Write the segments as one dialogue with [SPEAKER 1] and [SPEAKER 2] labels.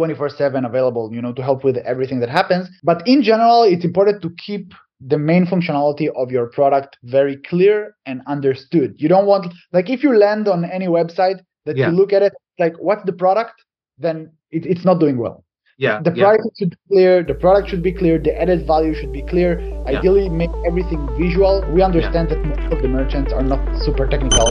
[SPEAKER 1] 24/7 available, you know, to help with everything that happens. But in general, it's important to keep the main functionality of your product very clear and understood. You don't want like if you land on any website that yeah. you look at it like what's the product, then it, it's not doing well.
[SPEAKER 2] Yeah.
[SPEAKER 1] The
[SPEAKER 2] product
[SPEAKER 1] yeah. should be clear, the product should be clear, the added value should be clear. Yeah. Ideally make everything visual. We understand that most of the merchants are not super technical.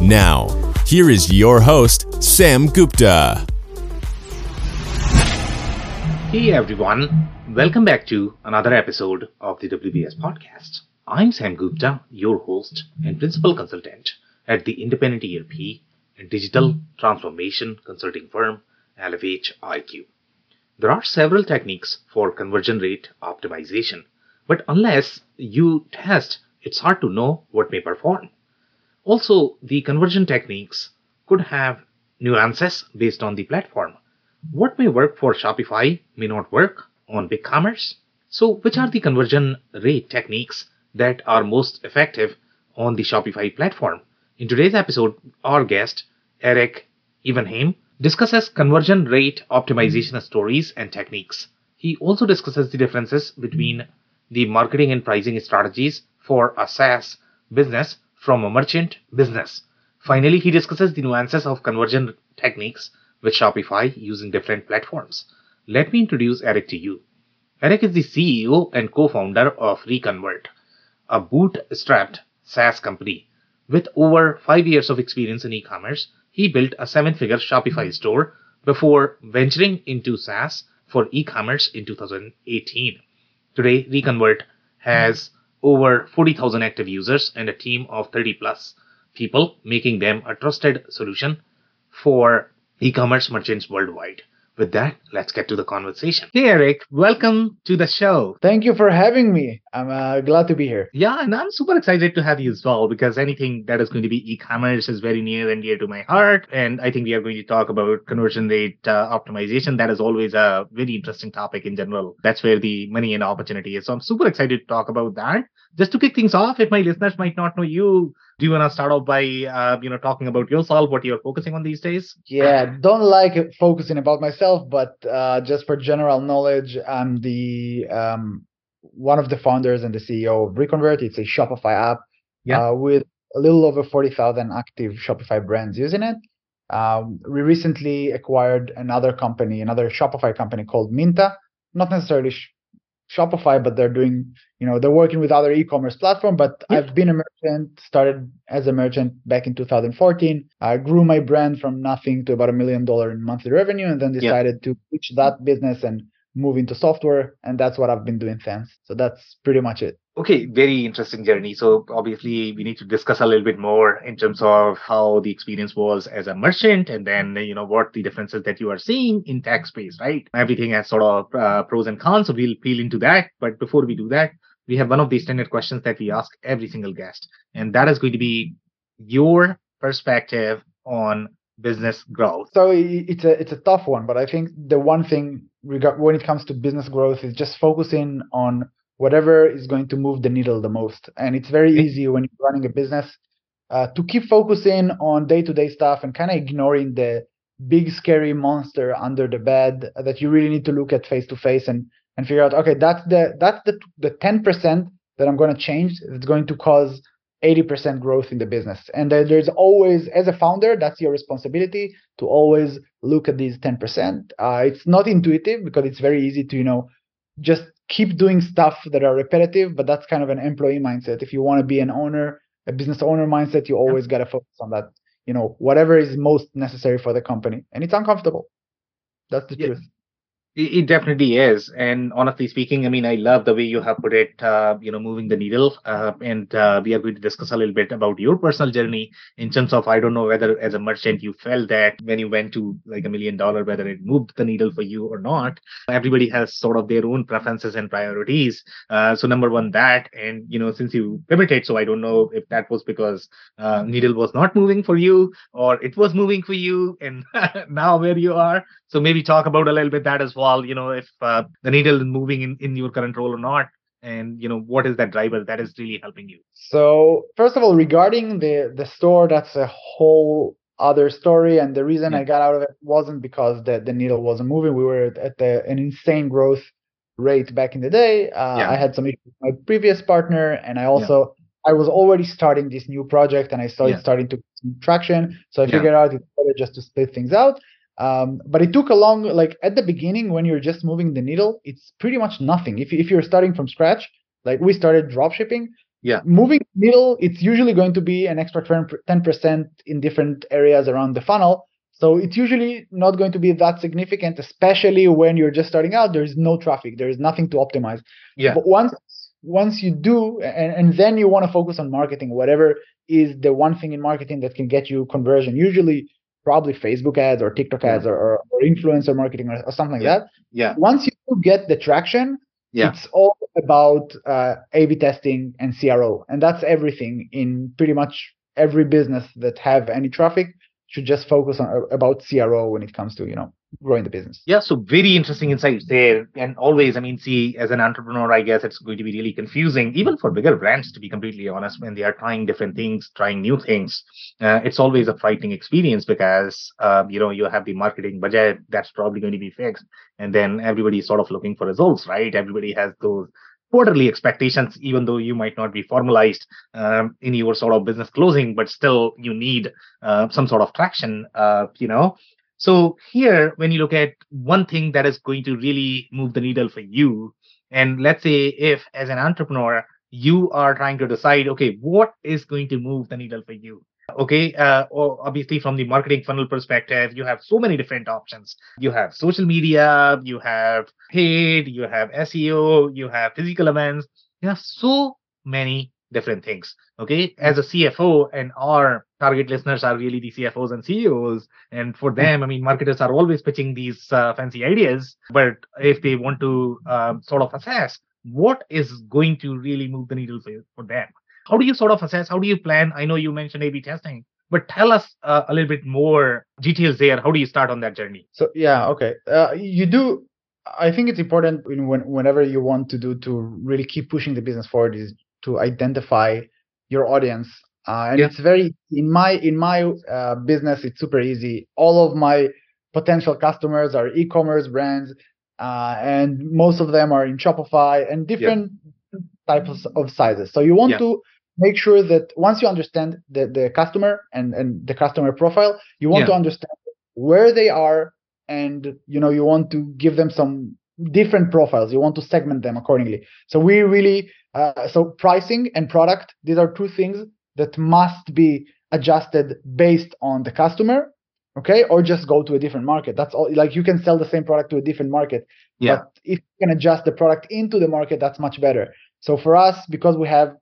[SPEAKER 3] Now, here is your host, Sam Gupta.
[SPEAKER 2] Hey everyone, Welcome back to another episode of the WBS podcast. I'm Sam Gupta, your host and principal consultant at the independent ERP and digital transformation consulting firm ElevatIQ. There are several techniques for conversion rate optimization, but unless you test, it's hard to know what may perform. Also, the conversion techniques could have nuances based on the platform. What may work for Shopify may not work on BigCommerce. So, which are the conversion rate techniques that are most effective on the Shopify platform? In today's episode, our guest, Eric Even Haim, discusses conversion rate optimization stories and techniques. He also discusses the differences between the marketing and pricing strategies for a SaaS business from a merchant business. Finally, he discusses the nuances of conversion techniques with Shopify using different platforms. Let me introduce Eric to you. Eric is the CEO and co-founder of Reconvert, a bootstrapped SaaS company. With over five years of experience in e-commerce, he built a seven-figure Shopify store before venturing into SaaS for e-commerce in 2018. Today, Reconvert has over 40,000 active users and a team of 30 plus people, making them a trusted solution for e-commerce merchants worldwide with that, let's get to the conversation. Hey, Eric, welcome to the show.
[SPEAKER 1] Thank you for having me. I'm uh, glad to be here.
[SPEAKER 2] Yeah, and I'm super excited to have you as well because anything that is going to be e commerce is very near and dear to my heart. And I think we are going to talk about conversion rate uh, optimization. That is always a very interesting topic in general. That's where the money and opportunity is. So I'm super excited to talk about that. Just to kick things off, if my listeners might not know you, do you want to start off by uh, you know talking about yourself what you're focusing on these days?
[SPEAKER 1] Yeah don't like focusing about myself but uh, just for general knowledge i'm the um, one of the founders and the ceo of reconvert. It's a shopify app yeah. Uh, with a little over 40000 active shopify brands using it. Um, we recently acquired another company another shopify company called minta. Not necessarily Shopify, but they're doing, you know, they're working with other e-commerce platform. But I've been a merchant, started as a merchant back in 2014. I grew my brand from nothing to about a million dollar in monthly revenue, and then decided to switch that business and move into software and that's what i've been doing since so that's pretty much it
[SPEAKER 2] okay very interesting journey. So obviously we need to discuss a little bit more in terms of how the experience was as a merchant and then you know what the differences that you are seeing in tech space right? Everything has sort of uh, pros and cons so we'll peel into that. But before we do that we have one of the standard questions that we ask every single guest and that is going to be your perspective on business growth?
[SPEAKER 1] So it's a it's a tough one, but I think the one thing when it comes to business growth is just focusing on whatever is going to move the needle the most. And it's very easy when you're running a business uh, to keep focusing on day-to-day stuff and kind of ignoring the big scary monster under the bed that you really need to look at face to face and and figure out okay that's the that's the the 10% that I'm going to change it's going to cause 80% growth in the business. And there's always, as a founder, that's your responsibility to always look at these 10%. Uh, it's not intuitive because it's very easy to, you know, just keep doing stuff that are repetitive, but that's kind of an employee mindset. If you want to be an owner, a business owner mindset, you always yeah. got to focus on that, you know, whatever is most necessary for the company. And it's uncomfortable. That's the yeah. truth.
[SPEAKER 2] It, definitely is. And honestly speaking, I mean, I love the way you have put it, uh, you know, moving the needle. Uh, and uh, we are going to discuss a little bit about your personal journey in terms of, I don't know whether as a merchant you felt that when you went to like a million dollar, whether it moved the needle for you or not. Everybody has sort of their own preferences and priorities. Uh, so number one, that, and, you know, since you pivoted, so I don't know if that was because uh, needle was not moving for you or it was moving for you and now where you are. So maybe talk about a little bit that as well. You know, if uh, the needle is moving in, in your current role or not, and you know what is that driver that is really helping you.
[SPEAKER 1] So first of all, regarding the the store, that's a whole other story. And the reason yeah. I got out of it wasn't because the the needle wasn't moving. We were at the, an insane growth rate back in the day. Uh, yeah. I had some issues with my previous partner, and I also I was already starting this new project and I started yeah. starting to get some traction. So I figured yeah. out it's better just to split things out. Um, but it took a long, like at the beginning when you're just moving the needle, it's pretty much nothing. If, if you're starting from scratch, like we started drop shipping,
[SPEAKER 2] yeah,
[SPEAKER 1] moving needle, it's usually going to be an extra 10% in different areas around the funnel. So it's usually not going to be that significant, especially when you're just starting out. There is no traffic, there is nothing to optimize.
[SPEAKER 2] Yeah.
[SPEAKER 1] But once once you do, and, and then you want to focus on marketing, whatever is the one thing in marketing that can get you conversion. Usually probably Facebook ads or TikTok ads or, or, or influencer marketing or, or something
[SPEAKER 2] yeah.
[SPEAKER 1] like that.
[SPEAKER 2] Yeah.
[SPEAKER 1] Once you get the traction,
[SPEAKER 2] yeah.
[SPEAKER 1] it's all about uh, A/B testing and CRO, and that's everything in pretty much every business that have any traffic should just focus on about CRO when it comes to you know growing the business.
[SPEAKER 2] Yeah, so very interesting insights there. And always, I mean, see, as an entrepreneur, I guess it's going to be really confusing, even for bigger brands, to be completely honest, when they are trying different things, trying new things. Uh, it's always a frightening experience because, uh, you know, you have the marketing budget that's probably going to be fixed. And then everybody's sort of looking for results, right? Everybody has those quarterly expectations, even though you might not be formalized um, in your sort of business closing, but still you need uh, some sort of traction, uh, you know. So here, when you look at one thing that is going to really move the needle for you, and let's say if as an entrepreneur, you are trying to decide, okay, what is going to move the needle for you? Okay, uh, obviously from the marketing funnel perspective, you have so many different options. You have social media, you have paid, you have SEO, you have physical events. You have so many different things. Okay. As a CFO and our target listeners are really the CFOs and CEOs. And for them, I mean, marketers are always pitching these uh, fancy ideas. But if they want to uh, sort of assess what is going to really move the needle for, for them, how do you sort of assess? How do you plan? I know you mentioned A B testing. But tell us uh, a little bit more details there. How do you start on that journey?
[SPEAKER 1] So yeah, okay. Uh, you do I think it's important when, whenever you want to do to really keep pushing the business forward is to identify your audience uh, and yeah. it's very in my in my uh, business it's super easy all of my potential customers are e-commerce brands uh, and most of them are in shopify and different yeah. types of sizes so you want yeah. to make sure that once you understand the, the customer and, and the customer profile you want to understand where they are and you know you want to give them some different profiles you want to segment them accordingly so we really uh, so pricing and product, these are two things that must be adjusted based on the customer, okay, or just go to a different market. That's all. Like you can sell the same product to a different market,
[SPEAKER 2] yeah.
[SPEAKER 1] but if you can adjust the product into the market, that's much better. So for us, because we have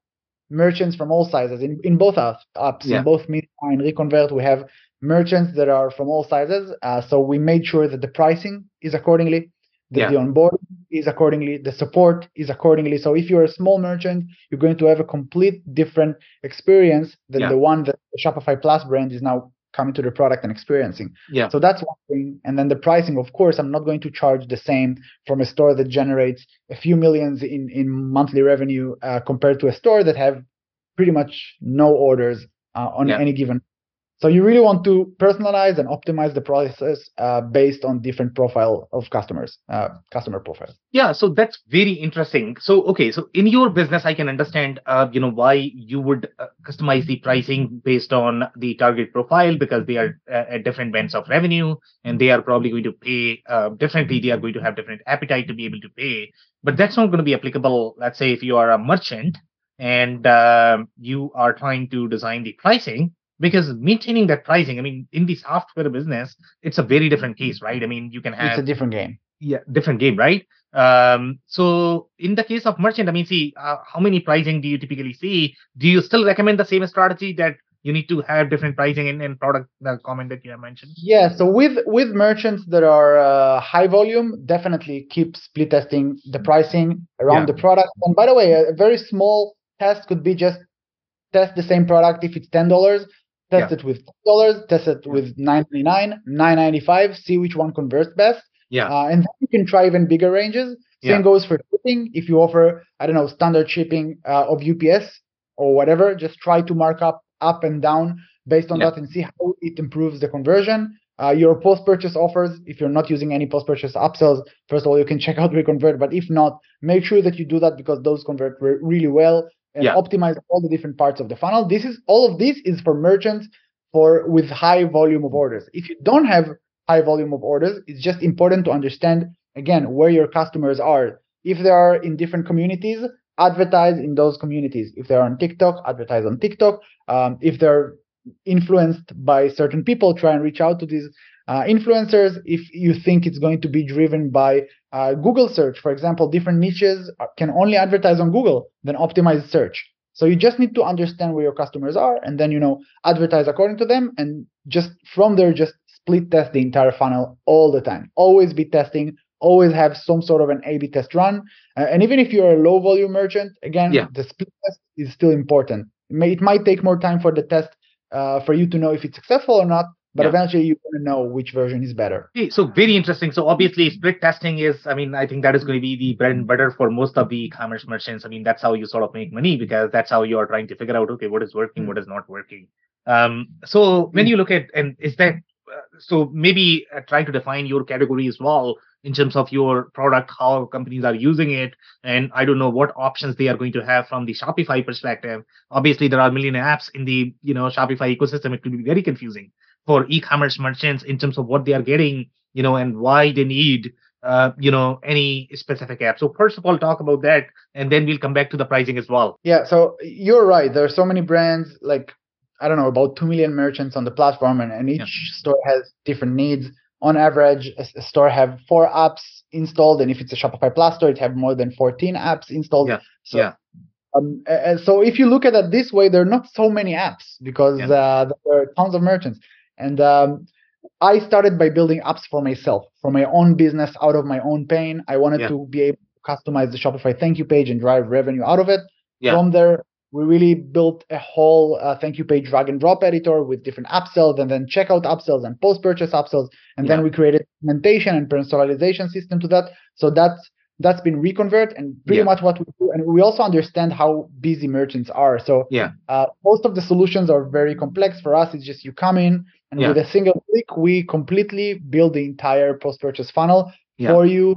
[SPEAKER 1] merchants from all sizes in, in both apps,
[SPEAKER 2] yeah.
[SPEAKER 1] in both Meet and Reconvert, we have merchants that are from all sizes. Uh, so we made sure that the pricing is accordingly the, yeah. the onboarding is accordingly the support is accordingly so if you're a small merchant you're going to have a complete different experience than yeah. the one that the shopify plus brand is now coming to the product and experiencing
[SPEAKER 2] yeah
[SPEAKER 1] so that's one thing and then the pricing of course i'm not going to charge the same from a store that generates a few millions in in monthly revenue uh, compared to a store that have pretty much no orders uh, on yeah. any given so you really want to personalize and optimize the process uh, based on different profile of customers, uh, customer profile.
[SPEAKER 2] Yeah, so that's very interesting. So okay, so in your business, I can understand, uh, you know, why you would uh, customize the pricing based on the target profile because they are uh, at different bands of revenue and they are probably going to pay uh, differently. They are going to have different appetite to be able to pay, but that's not going to be applicable. Let's say if you are a merchant and you are trying to design the pricing because maintaining that pricing i mean in the software business it's a very different case right i mean you can have
[SPEAKER 1] it's a different game
[SPEAKER 2] yeah different game, right? Um, so in the case of merchant, I mean, see, uh, how many pricing do you typically see? Do you still recommend the same strategy that you need to have different pricing in, in product the comment that you have mentioned
[SPEAKER 1] yeah so with with merchants that are uh, high volume definitely keep split testing the pricing around yeah. the product and by the way a, a, very small test could be just test the same product if it's ten dollars test yeah. it with dollars test it with 999 995 see which one converts best
[SPEAKER 2] yeah uh,
[SPEAKER 1] and then you can try even bigger ranges same yeah. goes for shipping if you offer i don't know standard shipping uh, of ups or whatever just try to mark up up and down based on yeah. that and see how it improves the conversion. Uh, your post purchase offers, if you're not using any post purchase upsells, first of all, you can check out Reconvert. But if not, make sure that you do that because those convert re- really well and yeah. optimize all the different parts of the funnel. This is all of this is for merchants for with high volume of orders. If you don't have high volume of orders, it's just important to understand again where your customers are. If they are in different communities, advertise in those communities. If they're on TikTok, advertise on TikTok. Um, if they're influenced by certain people, try and reach out to these uh, influencers. If you think it's going to be driven by uh, Google search, for example, different niches can only advertise on Google, then optimize search. So you just need to understand where your customers are and then, you know, advertise according to them and just from there, just split test the entire funnel all the time. Always be testing, always have some sort of an A/B test run. Uh, and even if you're a low volume merchant, again, yeah. the split test is still important. It, may, it might take more time for the test uh, for you to know if it's successful or not, but yeah. eventually you're going to know which version is better.
[SPEAKER 2] So very interesting. So obviously split testing is, I mean, I think that is going to be the bread and butter for most of the e-commerce merchants. I mean, that's how you sort of make money because that's how you are trying to figure out, okay, what is working, mm-hmm. what is not working. Um, so when hmm. you look at, and is that, uh, so maybe uh, try to define your category as well in terms of your product, how companies are using it, and I don't know what options they are going to have from the Shopify perspective. Obviously, there are a million apps in the you know Shopify ecosystem. It could be very confusing for e-commerce merchants in terms of what they are getting, you know, and why they need uh, you know any specific app so first of all talk about that and then we'll come back to the pricing as well
[SPEAKER 1] yeah so you're right there are so many brands like i don't know about 2 million merchants on the platform and, and each yeah. store has different needs on average, a, store have four apps installed, and if it's a Shopify Plus store, it have more than 14 apps installed.
[SPEAKER 2] Yeah.
[SPEAKER 1] So,
[SPEAKER 2] yeah.
[SPEAKER 1] Um, so if you look at it this way, there are not so many apps because yeah. uh, there are tons of merchants. And um, I started by building apps for myself, for my own business, out of my own pain. I wanted yeah. to be able to customize the Shopify thank you page and drive revenue out of it.
[SPEAKER 2] Yeah.
[SPEAKER 1] From there, we really built a whole uh, thank you page drag and drop editor with different upsells and then checkout upsells and post purchase upsells and yeah. then we created segmentation and personalization system to that so that's that's been reconvert and pretty yeah. much what we do and we also understand how busy merchants are so
[SPEAKER 2] yeah
[SPEAKER 1] uh, most of the solutions are very complex for us it's just you come in and yeah. with a single click we completely build the entire post purchase funnel for you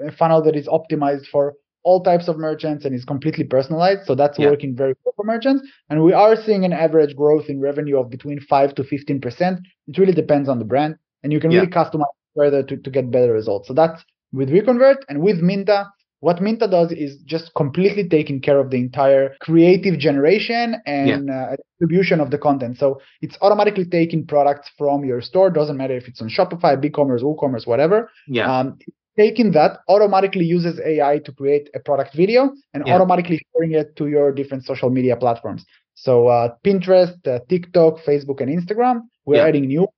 [SPEAKER 1] a funnel that is optimized for all types of merchants and is completely personalized. So that's yeah. working very well for merchants. And we are seeing an average growth in revenue of between 5 to 15%. It really depends on the brand. And you can yeah. really customize further to, to get better results. So that's with Reconvert and with Minta. What Minta does is just completely taking care of the entire creative generation and yeah. uh, distribution of the content. So it's automatically taking products from your store. Doesn't matter if it's on Shopify, BigCommerce, WooCommerce, whatever.
[SPEAKER 2] Yeah. Um,
[SPEAKER 1] taking that automatically uses AI to create a product video and yeah. automatically sharing it to your different social media platforms. So uh, Pinterest, uh, TikTok, Facebook, and Instagram. We're yeah. adding new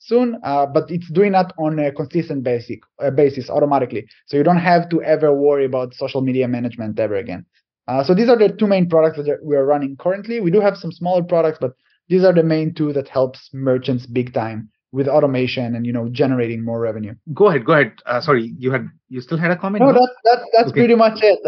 [SPEAKER 1] soon, uh, but it's doing that on a consistent basic uh, basis automatically. So you don't have to ever worry about social media management ever again. Uh, so these are the two main products that we are running currently. We do have some smaller products, but these are the main two that helps merchants big time with automation and you know generating more revenue.
[SPEAKER 2] Go ahead, go ahead. Uh, sorry, you had you still had a comment?
[SPEAKER 1] No, that's that's that's okay. pretty much it.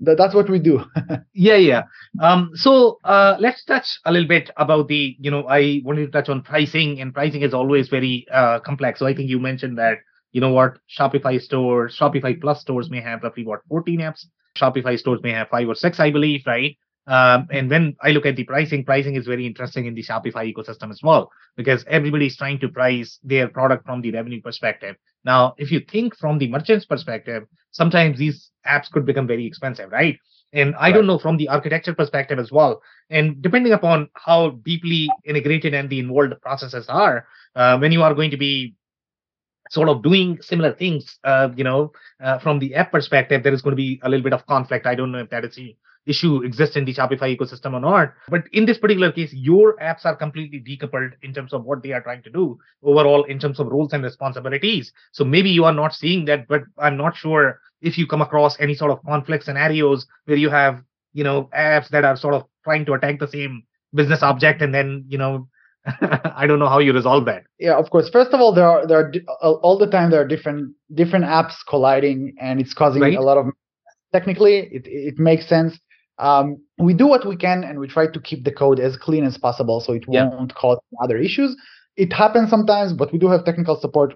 [SPEAKER 1] That, that's what we do.
[SPEAKER 2] yeah, yeah. Um, so uh, let's touch a little bit about the you know I wanted to touch on pricing, and pricing is always very uh, complex. So I think you mentioned that you know what Shopify stores, Shopify Plus stores may have roughly what 14 apps. Shopify stores may have five or six, I believe, right? Um, and when I look at the pricing, pricing is very interesting in the Shopify ecosystem as well, because everybody's trying to price their product from the revenue perspective. Now, if you think from the merchant's perspective, sometimes these apps could become very expensive, right? And I right. don't know from the architecture perspective as well. And depending upon how deeply integrated and the involved processes are, uh, when you are going to be sort of doing similar things, uh, you know, uh, from the app perspective, there is going to be a little bit of conflict. I don't know if that is issue exists in the Shopify ecosystem or not. But in this particular case, your apps are completely decoupled in terms of what they are trying to do overall in terms of roles and responsibilities. So maybe you are not seeing that, but I'm not sure if you come across any sort of conflict scenarios where you have, you know, apps that are sort of trying to attack the same business object and then, you know, I don't know how you resolve that.
[SPEAKER 1] Yeah, of course. First of all, there are there are all the time there are different different apps colliding, and it's causing right. a lot of. Technically, it it makes sense. Um, we do what we can, and we try to keep the code as clean as possible, so it yeah. won't cause other issues. It happens sometimes, but we do have technical support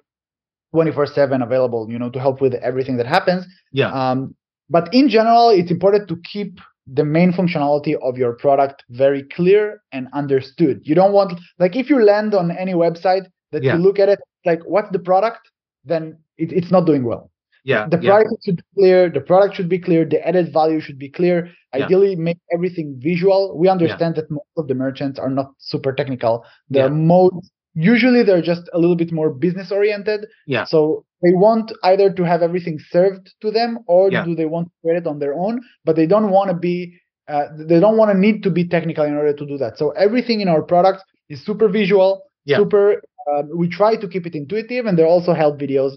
[SPEAKER 1] 24/7 available, you know, to help with everything that happens.
[SPEAKER 2] Yeah.
[SPEAKER 1] Um, but in general, it's important to keep the main functionality of your product very clear and understood. You don't want like if you land on any website that yeah. you look at it like what's the product, then it, it's not doing well.
[SPEAKER 2] Yeah.
[SPEAKER 1] The
[SPEAKER 2] price
[SPEAKER 1] yeah. should be clear, the product should be clear, the added value should be clear. Ideally yeah. make everything visual. We understand that most of the merchants are not super technical. They're yeah. usually they're just a little bit more business oriented.
[SPEAKER 2] Yeah.
[SPEAKER 1] So they want either to have everything served to them or yeah. do they want to create it on their own but they don't want to be uh, they don't want to need to be technical in order to do that so everything in our product is super visual yeah. super uh, we try to keep it intuitive and there are also help videos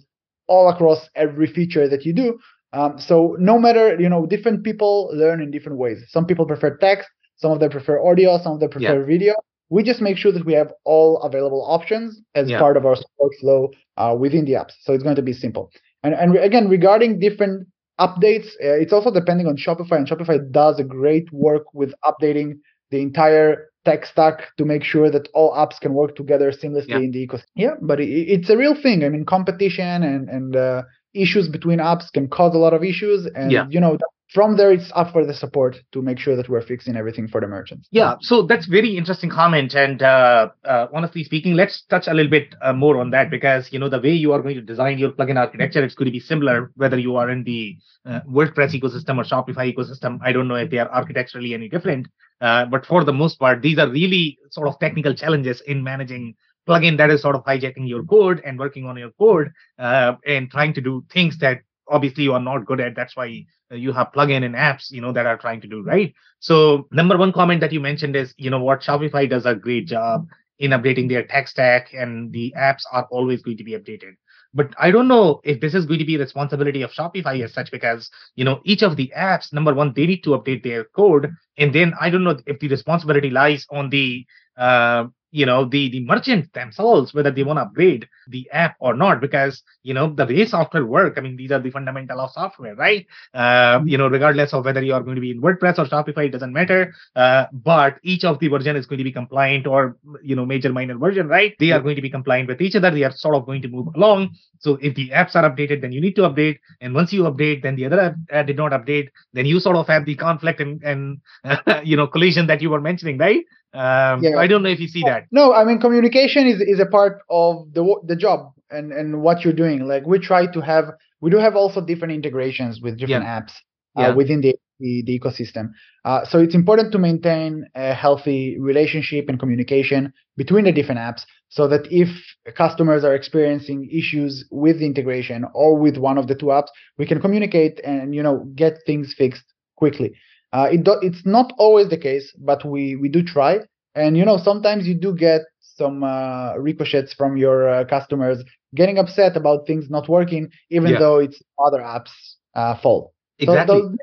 [SPEAKER 1] all across every feature that you do um, so no matter you know different people learn in different ways some people prefer text some of them prefer audio some of them prefer yeah. video we just make sure that we have all available options as yeah. part of our support flow uh, within the apps. So it's going to be simple. And, and again, regarding different updates, uh, it's also depending on Shopify, and Shopify does a great work with updating the entire tech stack to make sure that all apps can work together seamlessly yeah. in the ecosystem. Yeah, but it, it's a real thing. I mean, competition and and uh, issues between apps can cause a lot of issues, and yeah. you know from there it's up for the support to make sure that we're fixing everything for the merchants.
[SPEAKER 2] Yeah so that's very interesting comment and uh, uh, honestly speaking let's touch a little bit uh, more on that because you know the way you are going to design your plugin architecture it's going to be similar whether you are in the uh, wordpress ecosystem or shopify ecosystem. I don't know if they are architecturally any different uh, but for the most part these are really sort of technical challenges in managing plugin that is sort of hijacking your code and working on your code uh, and trying to do things that obviously you are not good at. That's why you have plugin and apps you know that are trying to do right? So number one comment that you mentioned is you know what shopify does a great job in updating their tech stack and the apps are always going to be updated. But i don't know if this is going to be responsibility of shopify as such because you know each of the apps number one they need to update their code and then i don't know if the responsibility lies on the uh, you know the the merchants themselves whether they want to upgrade the app or not because you know the way software work i mean these are the fundamental of software right? Uh, you know regardless of whether you are going to be in wordpress or shopify it doesn't matter uh, but each of the version is going to be compliant or you know major minor version right? They are going to be compliant with each other they are sort of going to move along. So if the apps are updated then you need to update and once you update then the other app uh, did not update then you sort of have the conflict and, and you know collision that you were mentioning right? Um, yeah. I don't know if you see that.
[SPEAKER 1] No, I mean communication is is a part of the the job and and what you're doing. Like we try to have we do have also different integrations with different yeah. apps uh, yeah. within the the, the ecosystem. Uh, so it's important to maintain a healthy relationship and communication between the different apps so that if customers are experiencing issues with the integration or with one of the two apps, we can communicate and you know get things fixed quickly. Uh, it do, it's not always the case, but we we do try. And you know, sometimes you do get some uh, ricochets from your uh, customers getting upset about things not working, even yeah. though it's other apps' uh, fault.
[SPEAKER 2] Exactly.
[SPEAKER 1] So those,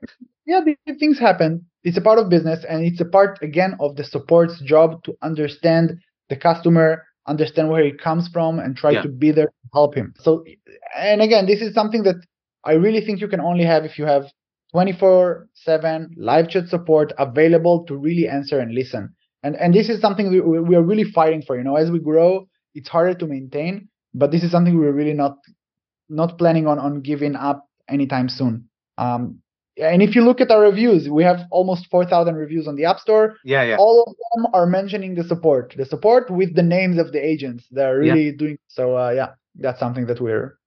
[SPEAKER 1] yeah, these things happen. It's a part of business, and it's a part again of the support's job to understand the customer, understand where he comes from, and try yeah. to be there to help him. So, and again, this is something that I really think you can only have if you have 24 7 live chat support available to really answer and listen. And, and this is something we, we are really fighting for. You know, as we grow, it's harder to maintain, but this is something we're really not not planning on on giving up anytime soon. Um, and if you look at our reviews, we have almost 4,000 reviews on the App Store.
[SPEAKER 2] Yeah, yeah.
[SPEAKER 1] All of them are mentioning the support, the support with the names of the agents. They're really yeah. doing so. Uh, yeah, that's something that we're happy to do.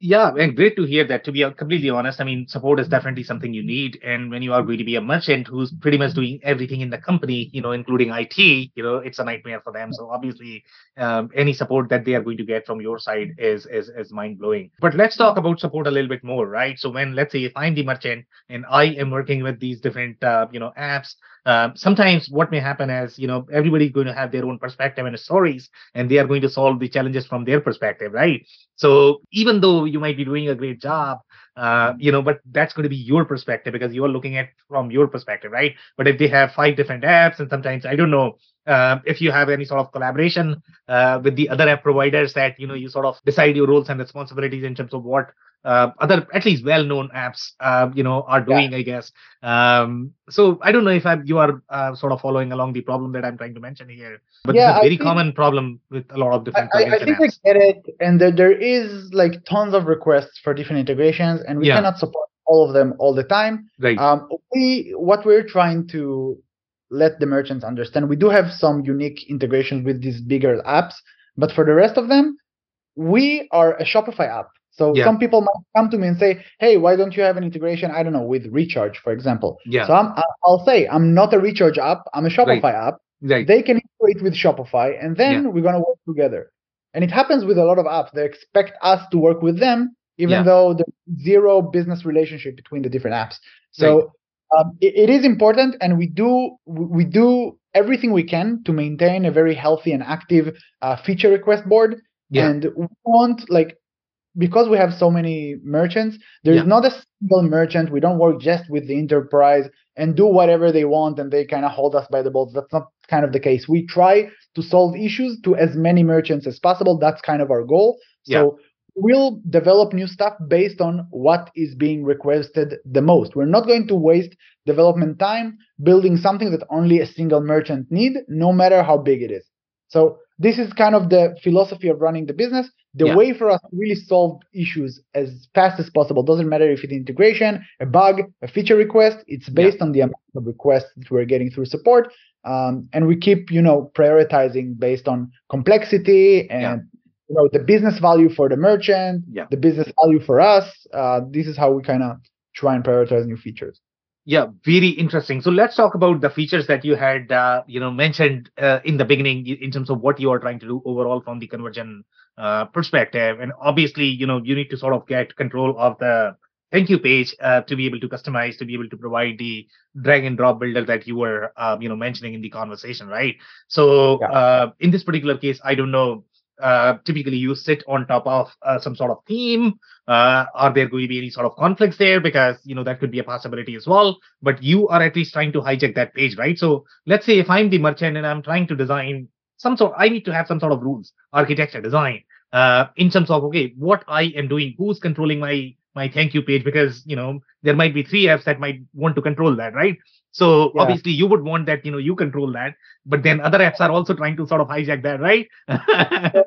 [SPEAKER 2] Yeah, and great to hear that. To be completely honest, I mean, support is definitely something you need. And when you are going to be a merchant who's pretty much doing everything in the company, you know, including IT, you know, it's a nightmare for them. So obviously, um, any support that they are going to get from your side is is is mind blowing. But let's talk about support a little bit more, right? So when let's say if I'm the merchant and I am working with these different, uh, you know, apps um, sometimes what may happen is you know everybody's going to have their own perspective and stories and they are going to solve the challenges from their perspective right? So even though you might be doing a great job uh, you know but that's going to be your perspective because you're looking at from your perspective right? But if they have five different apps and sometimes i don't know uh, if you have any sort of collaboration uh, with the other app providers that you know you sort of decide your roles and responsibilities in terms of what uh, other at least well-known apps uh, you know are doing yeah. i guess um, so i don't know if I'm, you are uh, sort of following along the problem that i'm trying to mention here but yeah, it's a very think, common problem with a lot of different
[SPEAKER 1] i, I think apps. i get it and there, there is like tons of requests for different integrations and we yeah. cannot support all of them all the time
[SPEAKER 2] right
[SPEAKER 1] um, we what we're trying to let the merchants understand we do have some unique integrations with these bigger apps but for the rest of them we are a shopify app so yeah. some people might come to me and say, "Hey, why don't you have an integration? I don't know with Recharge, for example."
[SPEAKER 2] Yeah.
[SPEAKER 1] So I'm, I'll say I'm not a Recharge app. I'm a Shopify right. app.
[SPEAKER 2] Right.
[SPEAKER 1] They can integrate with Shopify, and then yeah. we're gonna work together. And it happens with a lot of apps. They expect us to work with them, even yeah. though there's zero business relationship between the different apps. So right. Um, it, it is important, and we do we do everything we can to maintain a very healthy and active uh, feature request board.
[SPEAKER 2] Yeah.
[SPEAKER 1] And we want like because we have so many merchants, there's yeah. not a single merchant. We don't work just with the enterprise and do whatever they want and they kind of hold us by the balls. That's not kind of the case. We try to solve issues to as many merchants as possible. That's kind of our goal. So yeah. We'll develop new stuff based on what is being requested the most. We're not going to waste development time building something that only a single merchant need, no matter how big it is. So this is kind of the philosophy of running the business. The yeah. way for us to really solve issues as fast as possible doesn't matter if it's integration, a bug, a feature request. It's based yeah. on the amount of requests that we're getting through support, um, and we keep you know prioritizing based on complexity and. You know the business value for the merchant, yeah. the business value for us. Uh, this is how we kind of try and prioritize new features.
[SPEAKER 2] Yeah, very interesting. So let's talk about the features that you had, uh, you know, mentioned uh, in the beginning in terms of what you are trying to do overall from the conversion uh, perspective. And obviously, you know, you need to sort of get control of the thank you page uh, to be able to customize, to be able to provide the drag and drop builder that you were, um, you know, mentioning in the conversation, right? So yeah. Uh, in this particular case, I don't know uh, typically you sit on top of uh, some sort of theme. Uh, are there going to be any sort of conflicts there? Because you know that could be a possibility as well. But you are at least trying to hijack that page right? So let's say if i'm the merchant and i'm trying to design some sort i need to have some sort of rules architecture design uh, in terms of okay what i am doing who's controlling my my thank you page because you know there might be three apps that might want to control that right so yeah. obviously you would want that, you know, you control that, but then other apps are also trying to sort of hijack that, right?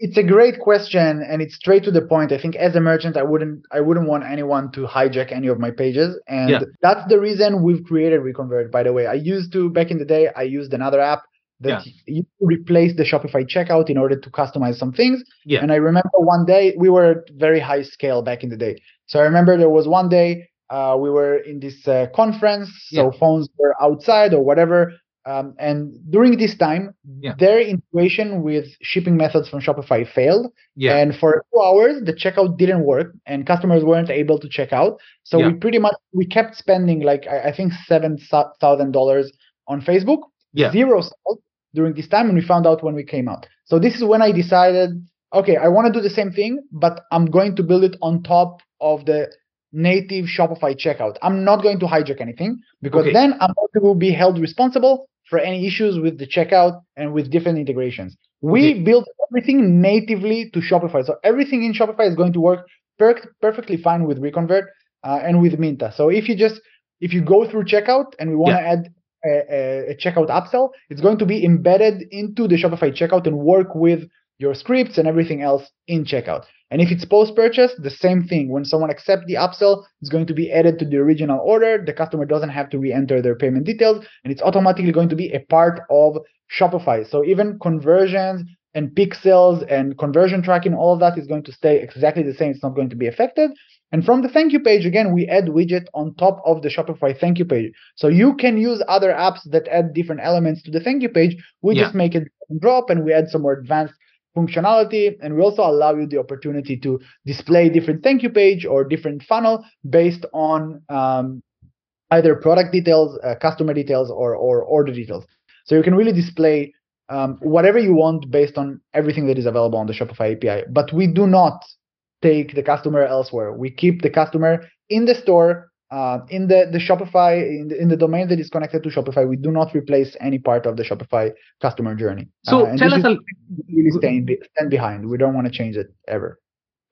[SPEAKER 1] it's a great question and it's straight to the point. I think as a merchant, I wouldn't I wouldn't want anyone to hijack any of my pages. And yeah. that's the reason we've created Reconvert, by the way. I used to back in the day, I used another app that yeah. you replace the Shopify checkout in order to customize some things.
[SPEAKER 2] Yeah.
[SPEAKER 1] And I remember one day we were very high scale back in the day. So I remember there was one day uh, we were in this uh, conference, so yeah. phones were outside or whatever. Um, and during this time,
[SPEAKER 2] yeah.
[SPEAKER 1] their integration with shipping methods from Shopify failed.
[SPEAKER 2] Yeah.
[SPEAKER 1] And for two hours, the checkout didn't work, and customers weren't able to check out. So yeah. we pretty much we kept spending like I, I think seven thousand dollars on Facebook.
[SPEAKER 2] Yeah.
[SPEAKER 1] Zero sold during this time, and we found out when we came out. So this is when I decided, okay, I want to do the same thing, but I'm going to build it on top of the native Shopify checkout. I'm not going to hijack anything because okay. then I'm going to be held responsible for any issues with the checkout and with different integrations. We okay. built everything natively to Shopify. So everything in Shopify is going to work per- perfectly fine with Reconvert uh, and with Minta. So if you just if you go through checkout and we want to yeah. add a, checkout upsell, it's going to be embedded into the Shopify checkout and work with your scripts and everything else in checkout. And if it's post purchase, the same thing. When someone accepts the upsell, it's going to be added to the original order. The customer doesn't have to re enter their payment details, and it's automatically going to be a part of Shopify. So even conversions and pixels and conversion tracking, all of that is going to stay exactly the same. It's not going to be affected. And from the thank you page, again, we add widget on top of the Shopify thank you page. So you can use other apps that add different elements to the thank you page. We
[SPEAKER 2] Yeah.
[SPEAKER 1] just make it drop and we add some more advanced functionality. And we also allow you the opportunity to display different thank you page or different funnel based on um, either product details, uh, customer details, or, or order details. So you can really display um, whatever you want based on everything that is available on the Shopify API. But we do not take the customer elsewhere. We keep the customer in the store, uh, in the, the Shopify, in the, in the domain that is connected to Shopify. We do not replace any part of the Shopify customer journey.
[SPEAKER 2] So
[SPEAKER 1] Uh,
[SPEAKER 2] tell us a
[SPEAKER 1] really stand, stand behind. We don't want to change it ever.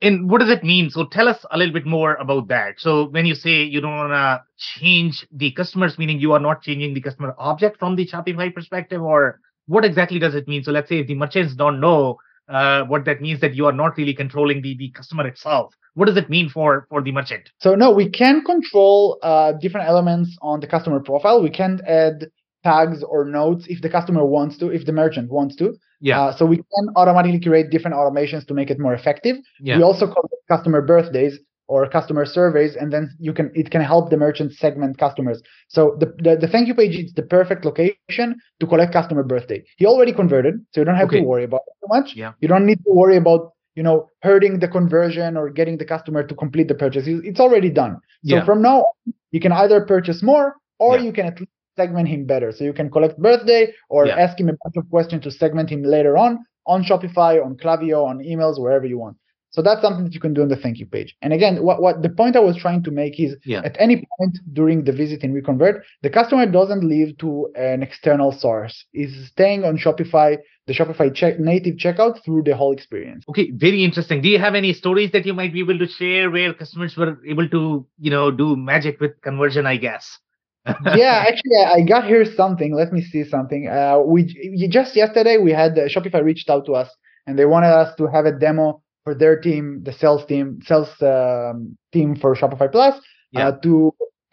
[SPEAKER 2] And what does it mean? So tell us a little bit more about that. So when you say you don't want to change the customers, meaning you are not changing the customer object from the Shopify perspective, or what exactly does it mean? So let's say if the merchants don't know uh, what that means, that you are not really controlling the, the customer itself. What does it mean for for the merchant?
[SPEAKER 1] So no, we can control uh, different elements on the customer profile. We can't add tags or notes if the customer wants to, if the merchant wants to.
[SPEAKER 2] Yeah,
[SPEAKER 1] Uh, so we can automatically create different automations to make it more effective.
[SPEAKER 2] yeah,
[SPEAKER 1] We also call customer birthdays or customer surveys, and then you can it can help the merchant segment customers. So the, the, the thank you page is the perfect location to collect customer birthday. He already converted, so you don't have
[SPEAKER 2] Okay.
[SPEAKER 1] to worry about it too much.
[SPEAKER 2] Yeah.
[SPEAKER 1] You don't need to worry about you know hurting the conversion or getting the customer to complete the purchase. It's already done. So
[SPEAKER 2] yeah.
[SPEAKER 1] from now on, you can either purchase more or
[SPEAKER 2] Yeah.
[SPEAKER 1] you can at least segment him better. So you can collect birthday or
[SPEAKER 2] Yeah.
[SPEAKER 1] ask him a bunch of questions to segment him later on on Shopify, on Klaviyo, on emails, wherever you want. So that's something that you can do on the thank you page. And again, what, what the point I was trying to make is
[SPEAKER 2] Yeah.
[SPEAKER 1] at any point during the visit in Reconvert, the customer doesn't leave to an external source. Is staying on Shopify, the Shopify check, native checkout through the whole experience.
[SPEAKER 2] Okay, very interesting. Do you have any stories that you might be able to share where customers were able to, you know, do magic with conversion? I guess.
[SPEAKER 1] yeah, actually, I I got here something. Let me see something. Uh, we just yesterday we had uh, Shopify reached out to us and they wanted us to have a demo for their team, the sales team, sales um, team for Shopify Plus,
[SPEAKER 2] Yeah.
[SPEAKER 1] uh, to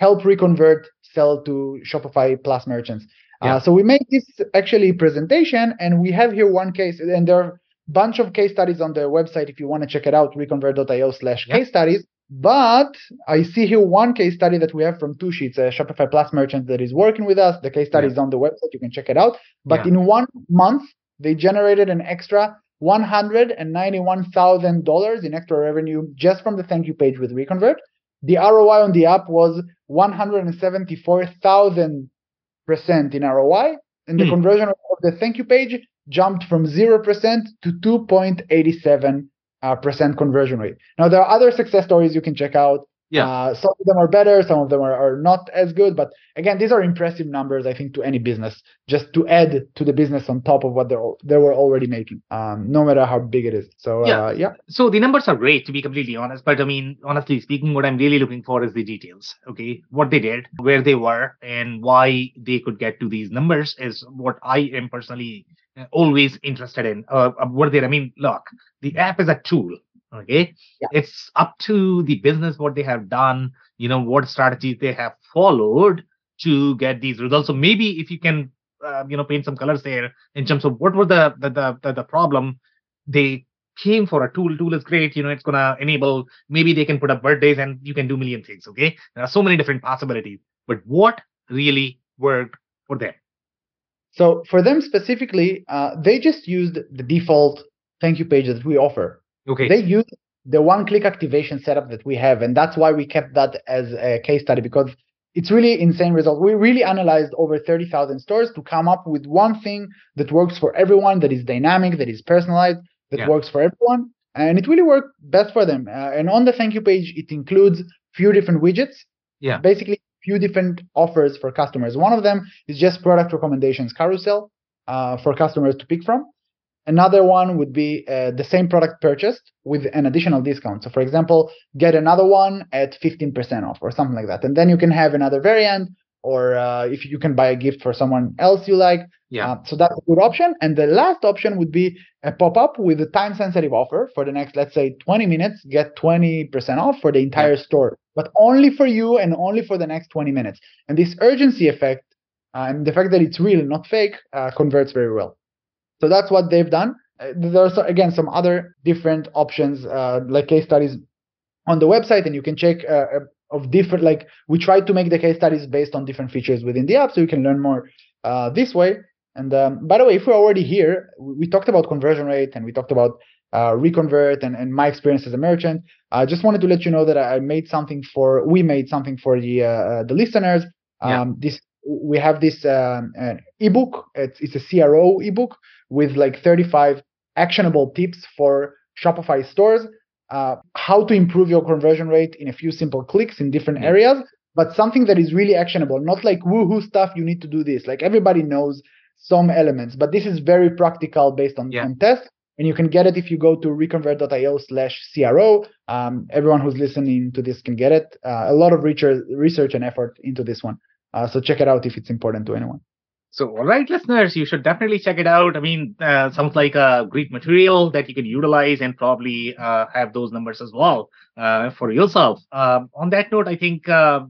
[SPEAKER 1] help reconvert sell to Shopify Plus merchants.
[SPEAKER 2] Yeah.
[SPEAKER 1] Uh, so we made this actually presentation, and we have here one case, and there are a bunch of case studies on the website if you want to check it out,
[SPEAKER 2] reconvert.io/slash
[SPEAKER 1] case studies. But I see here one case study that we have from two sheets, a Shopify Plus merchant that is working with us. The case study
[SPEAKER 2] Yeah.
[SPEAKER 1] is on the website. You can check it out. But
[SPEAKER 2] Yeah.
[SPEAKER 1] in one month, they generated an extra $191,000 in extra revenue just from the thank you page with Reconvert. The ROI on the app was 174,000% in ROI. And the
[SPEAKER 2] Hmm.
[SPEAKER 1] conversion of the thank you page jumped from 0% to 2.87 uh, percent conversion rate. Now, there are other success stories you can check out.
[SPEAKER 2] Yeah.
[SPEAKER 1] Uh, some of them are better, some of them are, are not as good. But again, these are impressive numbers, I think, to any business, just to add to the business on top of what they're, they were already making, um, no matter how big it is. So,
[SPEAKER 2] Yeah.
[SPEAKER 1] uh, yeah.
[SPEAKER 2] So the numbers are great, to be completely honest. But I mean, honestly speaking, what I'm really looking for is the details. Okay, what they did, where they were, and why they could get to these numbers is what I am personally uh, always interested in. Uh, uh, what they, I mean, look, the app is a tool. Okay,
[SPEAKER 1] Yeah.
[SPEAKER 2] it's up to the business what they have done. You know what strategies they have followed to get these results. So maybe if you can, uh, you know, paint some colors there in terms of what were the the the, the, the problem they came for a tool. Tool is great. You know, it's gonna enable. Maybe they can put up birthdays and you can do million things. Okay, there are so many different possibilities. But what really worked for them?
[SPEAKER 1] So for them specifically, uh, they just used the default thank you page that we offer.
[SPEAKER 2] Okay.
[SPEAKER 1] They use the one-click activation setup that we have, and that's why we kept that as a case study because it's really insane result. We really analyzed over 30,000 stores to come up with one thing that works for everyone, that is dynamic, that is personalized, that
[SPEAKER 2] Yeah.
[SPEAKER 1] works for everyone, and it really worked best for them. Uh, and on the thank you page, it includes few different widgets,
[SPEAKER 2] Yeah.
[SPEAKER 1] basically few different offers for customers. One of them is just product recommendations carousel uh, for customers to pick from. Another one would be uh, the same product purchased with an additional discount. So, for example, get another one at 15% off or something like that. And then you can have another variant, or uh, if you can buy a gift for someone else you like.
[SPEAKER 2] Yeah.
[SPEAKER 1] Uh, so that's a good option. And the last option would be a pop up with a time sensitive offer for the next, let's say, 20 minutes, get 20% off for the entire store, but only for you and only for the next 20 minutes. And this urgency effect uh, and the fact that it's real, not fake, uh, converts very well. So that's what they've done. Uh, there are again some other different options uh, like case studies on the website, and you can check uh, of different like we try to make the case studies based on different features within the app, so you can learn more uh, this way. And um, by the way, if we're already here, we talked about conversion rate and we talked about uh, reconvert and, and my experience as a merchant. I just wanted to let you know that I made something for we made something for the uh, uh the listeners. Um, yeah. This we have this um, ebook. It's it's a CRO ebook with like 35 actionable tips for Shopify stores. Uh, how to improve your conversion rate in a few simple clicks in different yeah. areas, but something that is really actionable, not like woohoo stuff. You need to do this. Like everybody knows some elements, but this is very practical based on, yeah. on tests and you can get it if you go to reconvert.io slash cro um, everyone who's listening to this can get it uh, a lot of research, research and effort into this one uh, so check it out if it's important to anyone
[SPEAKER 2] so all right listeners you should definitely check it out i mean uh, sounds like a great material that you can utilize and probably uh, have those numbers as well uh, for yourself um, on that note i think uh,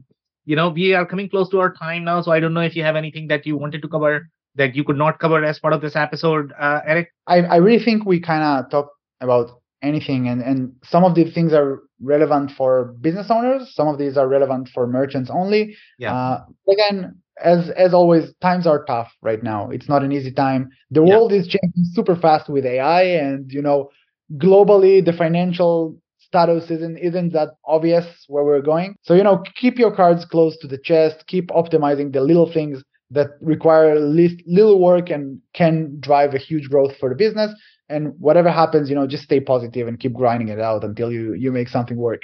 [SPEAKER 2] you know we are coming close to our time now so i don't know if you have anything that you wanted to cover that you could not cover as part of this episode, uh, Eric?
[SPEAKER 1] I, I really think we kind of talked about anything, and, and some of the things are relevant for business owners. Some of these are relevant for merchants only. Yeah. Uh, again, as as always, times are tough right now. It's not an easy time. The world is changing super fast with AI, and you know, globally, the financial status isn't isn't that obvious where we're going. So you know, keep your cards close to the chest. Keep optimizing the little things that require least little work and can drive a huge growth for the business. And whatever happens, you know, just stay positive and keep grinding it out until you you make something work.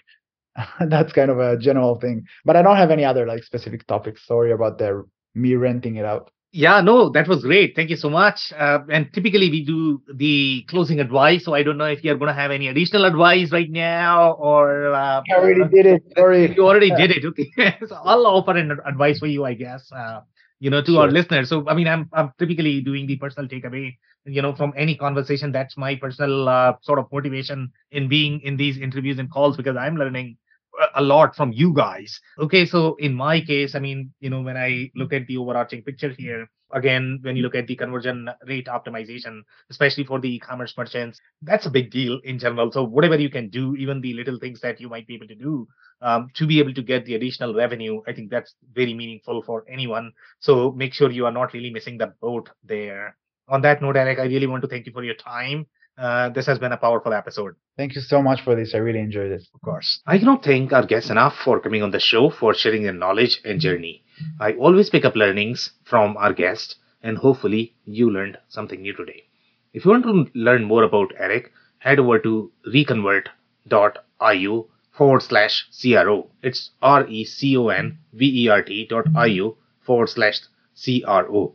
[SPEAKER 1] That's kind of a general thing. But I don't have any other like specific topics. Sorry about the me renting it out.
[SPEAKER 2] Yeah, no, that was great. Thank you so much. Uh, and typically we do the closing advice, so I don't know if you're going to have any additional advice right now or. Uh,
[SPEAKER 1] I already did it. Sorry.
[SPEAKER 2] You already did it. Okay, so I'll offer an advice for you, I guess. Uh, you know to sure. our listeners so i mean i'm i'm typically doing the personal takeaway you know from any conversation that's my personal uh, sort of motivation in being in these interviews and calls because i'm learning a lot from you guys. Okay so in my case i mean you know when i look at the overarching picture here again when you look at the conversion rate optimization especially for the e-commerce merchants that's a big deal in general. So whatever you can do even the little things that you might be able to do um, to be able to get the additional revenue i think that's very meaningful for anyone. So make sure you are not really missing the boat there. On that note eric i really want to thank you for your time uh, this has been a powerful episode.
[SPEAKER 1] Thank you so much for this. I really enjoyed it.
[SPEAKER 2] Of course. I cannot thank our guests enough for coming on the show, for sharing their knowledge and journey. I always pick up learnings from our guests, and hopefully you learned something new today. If you want to learn more about Eric, head over to reconvert.io forward slash CRO. It's R E C O N V E R T dot IO forward slash CRO.